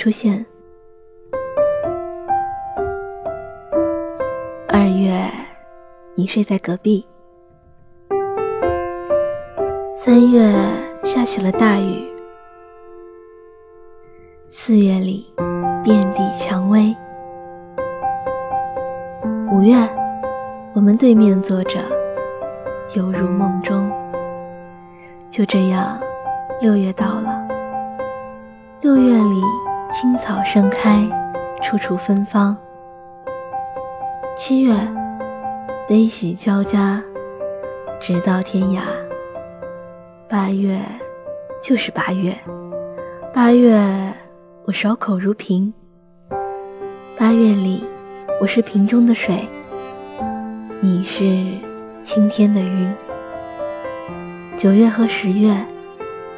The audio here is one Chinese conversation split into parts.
出现。二月，你睡在隔壁。三月下起了大雨。四月里，遍地蔷薇。五月，我们对面坐着，犹如梦中。就这样，六月到了。六月里，青草盛开，处处芬芳。七月，悲喜交加，直到天涯。八月，就是八月。八月，我守口如瓶。八月里，我是瓶中的水，你是青天的云。九月和十月，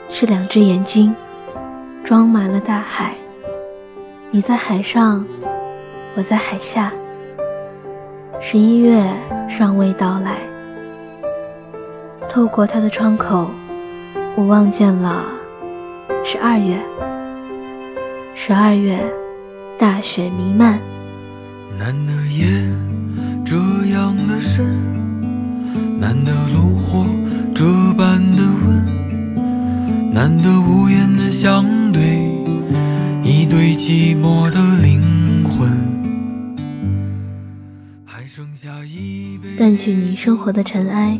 是两只眼睛，装满了大海。你在海上，我在海下。十一月尚未到来，透过他的窗口，我望见了十二月。十二月，大雪弥漫。难得夜这样的深，难得炉火。这般的吻，难得我淡去你生活的尘埃，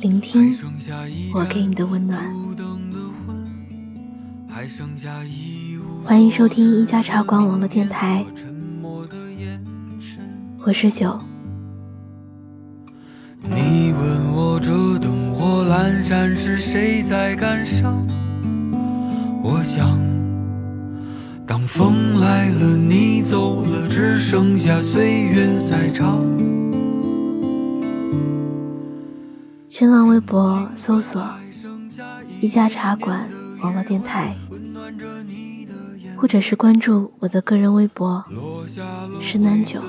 聆听我给你的温暖。欢迎收听一家茶馆网络电台，我是九。你问我这灯火阑珊是谁在感伤？我想，当风来了，你走了，只剩下岁月在唱。新浪微博搜索“一家茶馆网络电台”，或者是关注我的个人微博“石南九”，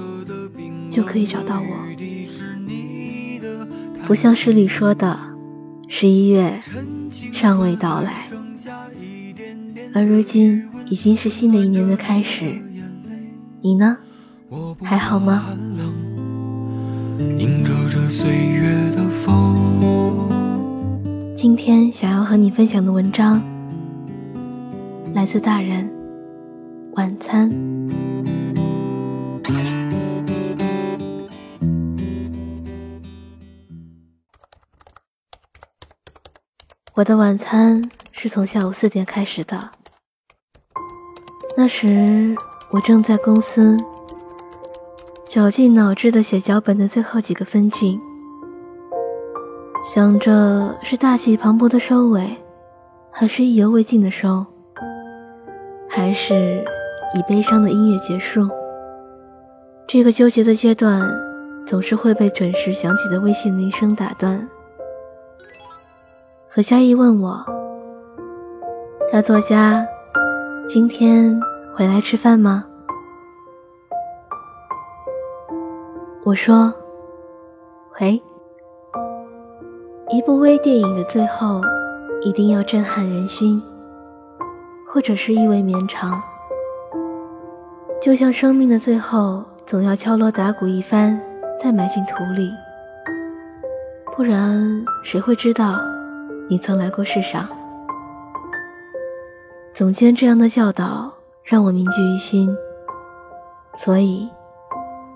就可以找到我。不像诗里说的，十一月尚未到来，而如今已经是新的一年的开始。你呢？还好吗？迎着这岁月的风今天想要和你分享的文章，来自大人晚餐。我的晚餐是从下午四点开始的。那时我正在公司绞尽脑汁的写脚本的最后几个分镜，想着是大气磅礴的收尾，还是意犹未尽的收，还是以悲伤的音乐结束。这个纠结的阶段，总是会被准时响起的微信铃声打断。何佳怡问我：“大作家，今天回来吃饭吗？”我说：“喂。”一部微电影的最后，一定要震撼人心，或者是意味绵长。就像生命的最后，总要敲锣打鼓一番，再埋进土里，不然谁会知道？你曾来过世上，总监这样的教导让我铭记于心。所以，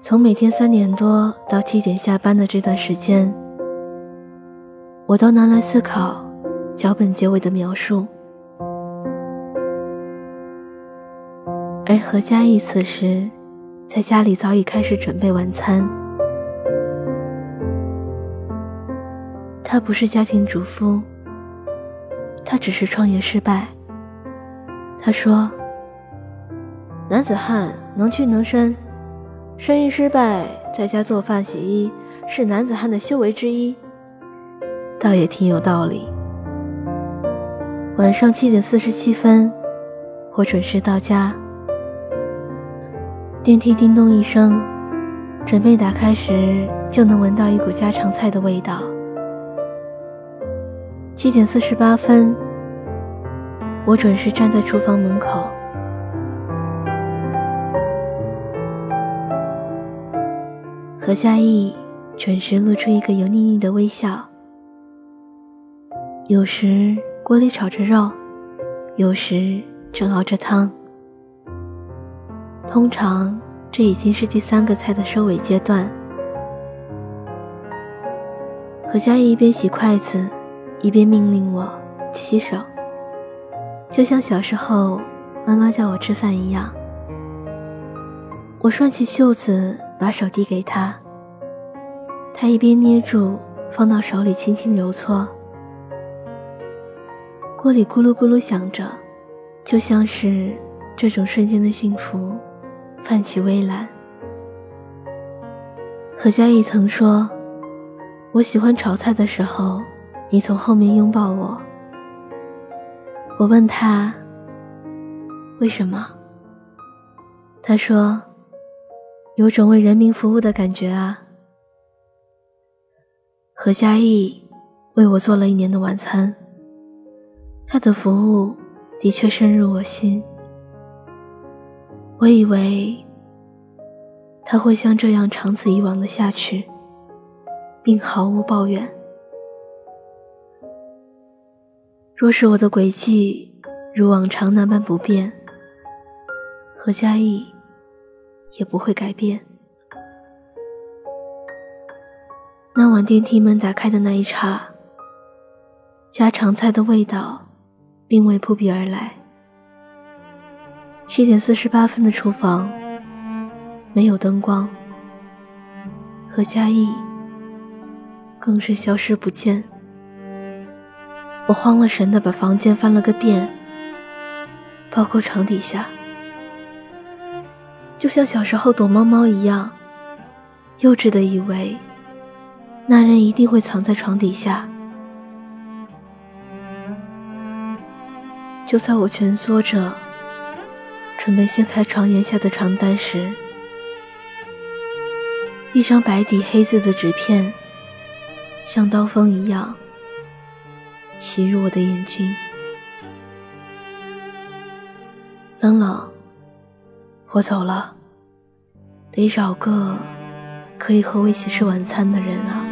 从每天三点多到七点下班的这段时间，我都拿来思考脚本结尾的描述。而何佳艺此时在家里早已开始准备晚餐，他不是家庭主妇。他只是创业失败。他说：“男子汉能屈能伸，生意失败在家做饭洗衣是男子汉的修为之一。”倒也挺有道理。晚上七点四十七分，我准时到家。电梯叮咚一声，准备打开时，就能闻到一股家常菜的味道。七点四十八分，我准时站在厨房门口，何嘉义准时露出一个油腻腻的微笑。有时锅里炒着肉，有时正熬着汤。通常这已经是第三个菜的收尾阶段。何嘉义一边洗筷子，一边命令我洗洗手，就像小时候妈妈叫我吃饭一样。我顺起袖子，把手递给他，他一边捏住，放到手里轻轻揉搓。锅里咕噜咕噜响着，就像是这种瞬间的幸福，泛起微澜。何嘉义曾说：“我喜欢炒菜的时候，你从后面拥抱我。”我问他：“为什么？”他说：“有种为人民服务的感觉啊。”何嘉义为我做了一年的晚餐。他的服务的确深入我心。我以为他会像这样长此以往的下去，并毫无抱怨。若是我的轨迹如往常那般不变，何嘉义也不会改变。那晚电梯门打开的那一刹，家常菜的味道。并未扑鼻而来。七点四十八分的厨房没有灯光，何嘉义更是消失不见。我慌了神的把房间翻了个遍，包括床底下，就像小时候躲猫猫一样，幼稚的以为那人一定会藏在床底下。就在我蜷缩着，准备掀开床沿下的床单时，一张白底黑字的纸片，像刀锋一样袭入我的眼睛。冷冷，我走了，得找个可以和我一起吃晚餐的人啊。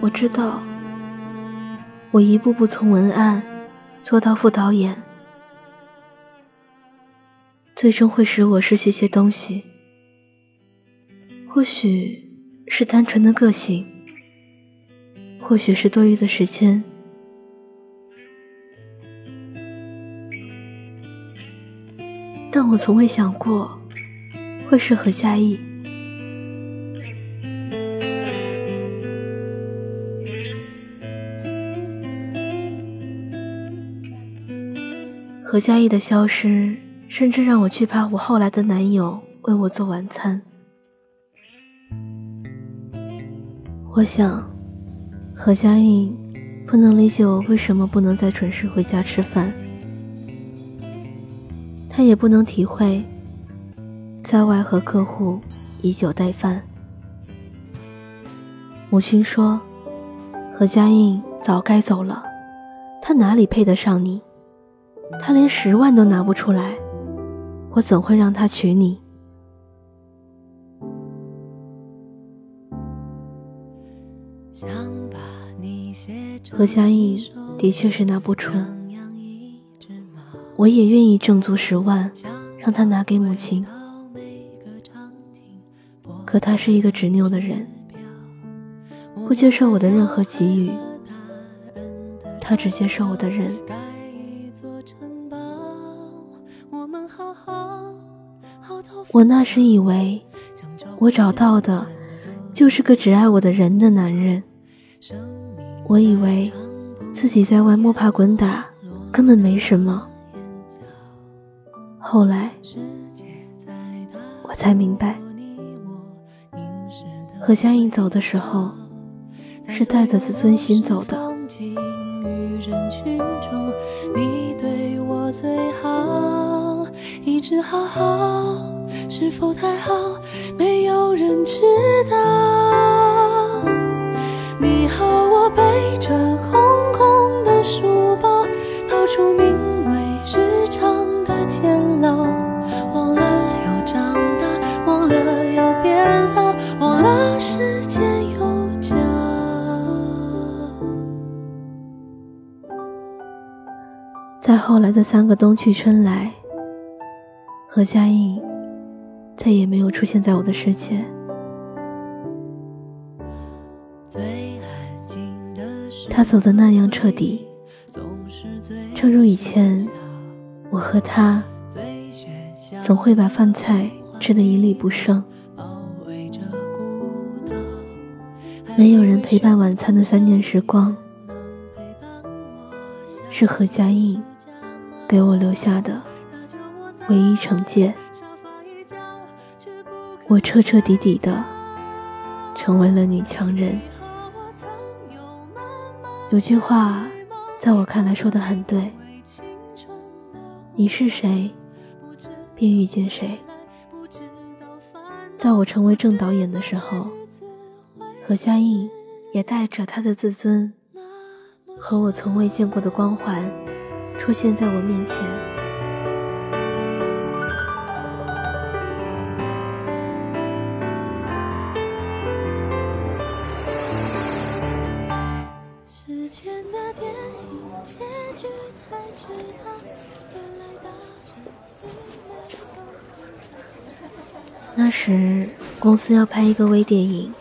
我知道，我一步步从文案做到副导演，最终会使我失去些东西。或许是单纯的个性，或许是多余的时间，但我从未想过会是何嘉义。何嘉义的消失，甚至让我惧怕我后来的男友为我做晚餐。我想，何嘉义不能理解我为什么不能再准时回家吃饭，他也不能体会在外和客户以酒代饭。母亲说：“何家印早该走了，他哪里配得上你？”他连十万都拿不出来，我怎会让他娶你？何家印的确是拿不出，我也愿意挣足十万让他拿给母亲。可他是一个执拗的人，不接受我的任何给予，他只接受我的人。我那时以为，我找到的，就是个只爱我的人的男人。我以为，自己在外摸爬滚打，根本没什么。后来，我才明白，何佳颖走的时候，是带着自尊心走的。你对我最好，一直好好。是否太好，没有人知道。你和我背着空空的书包，逃出名渐老忘了要长大忘了要变老忘了时间有脚在后来的三个冬去春来何佳译再也没有出现在我的世界。他走的那样彻底正如以前我和他总会把饭菜吃得一粒不剩。没有人陪伴晚餐的三年时光，是何家印给我留下的唯一惩戒。我彻彻底底的成为了女强人。有句话，在我看来说的很对：你是谁，便遇见谁。在我成为正导演的时候，何家印也带着他的自尊和我从未见过的光环，出现在我面前。那时公司要拍一个微电影，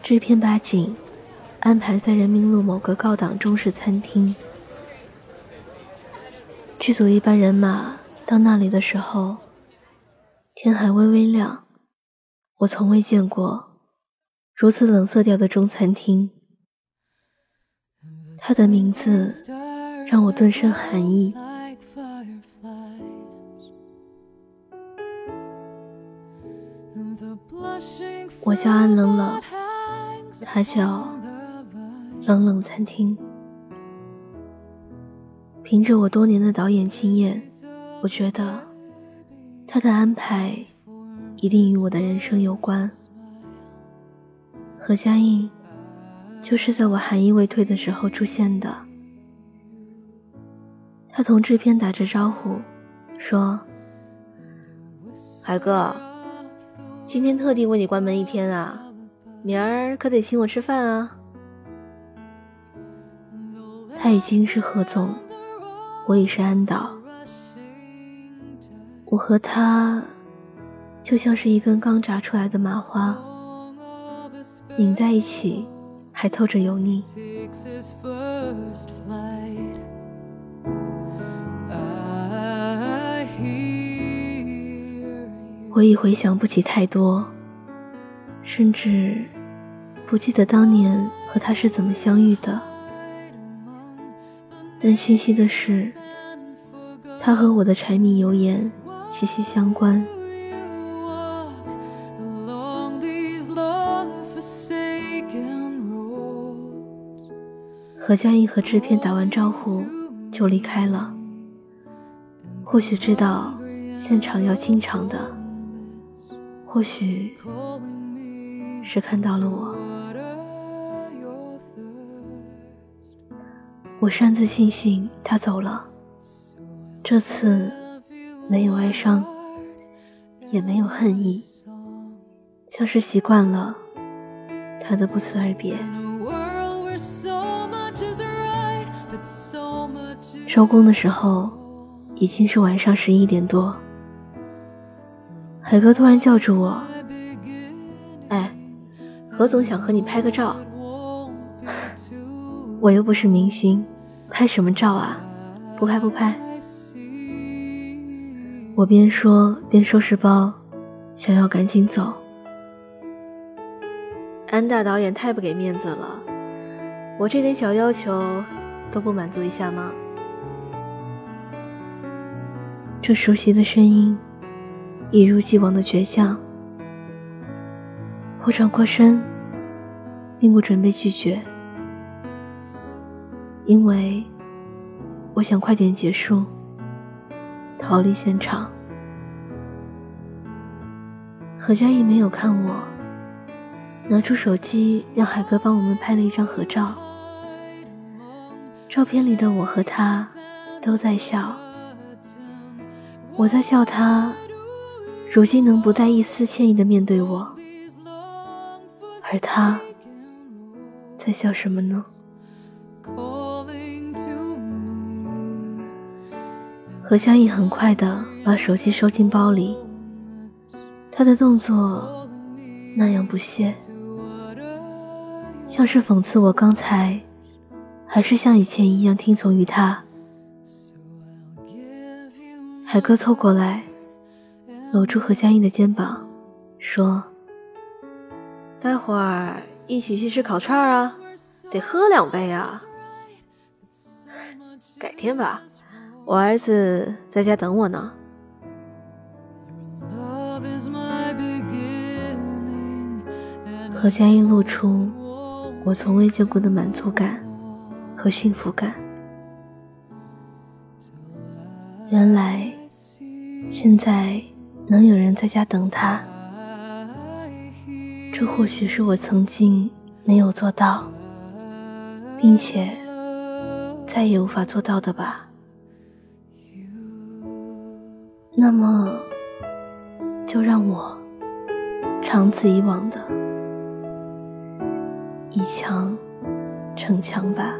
制片把景安排在人民路某个高档中式餐厅。剧组一班人马到那里的时候，天还微微亮。我从未见过如此冷色调的中餐厅。它的名字让我顿生寒意。我叫安冷冷，他叫冷冷餐厅。凭着我多年的导演经验，我觉得他的安排一定与我的人生有关。何家印就是在我寒意未退的时候出现的。他同制片打着招呼，说：“海哥。”今天特地为你关门一天啊，明儿可得请我吃饭啊！他已经是何总，我已是安导，我和他就像是一根刚炸出来的麻花，拧在一起还透着油腻。我已回想不起太多，甚至不记得当年和他是怎么相遇的。但清晰的是，他和我的柴米油盐息息相关。何佳音和制片打完招呼就离开了，或许知道现场要清场的。或许是看到了我，我擅自庆幸他走了。这次没有哀伤，也没有恨意，像是习惯了他的不辞而别。收工的时候已经是晚上十一点多。海哥突然叫住我：“哎，何总想和你拍个照。我又不是明星，拍什么照啊？不拍不拍。”我边说边收拾包，想要赶紧走。安大导演太不给面子了，我这点小要求都不满足一下吗？这熟悉的声音。一如既往的倔强，我转过身，并不准备拒绝，因为我想快点结束，逃离现场。何佳怡没有看我，拿出手机让海哥帮我们拍了一张合照。照片里的我和他都在笑，我在笑他。如今能不带一丝歉意的面对我，而他在笑什么呢？何香怡很快的把手机收进包里，他的动作那样不屑，像是讽刺我刚才还是像以前一样听从于他。海哥凑过来，搂住何香怡的肩膀，说：“待会儿一起去吃烤串啊，得喝两杯啊。改天吧。”我儿子在家等我呢。何佳音露出我从未见过的满足感和幸福感。原来，现在能有人在家等他，这或许是我曾经没有做到，并且再也无法做到的吧。那么，就让我长此以往的以强逞强吧。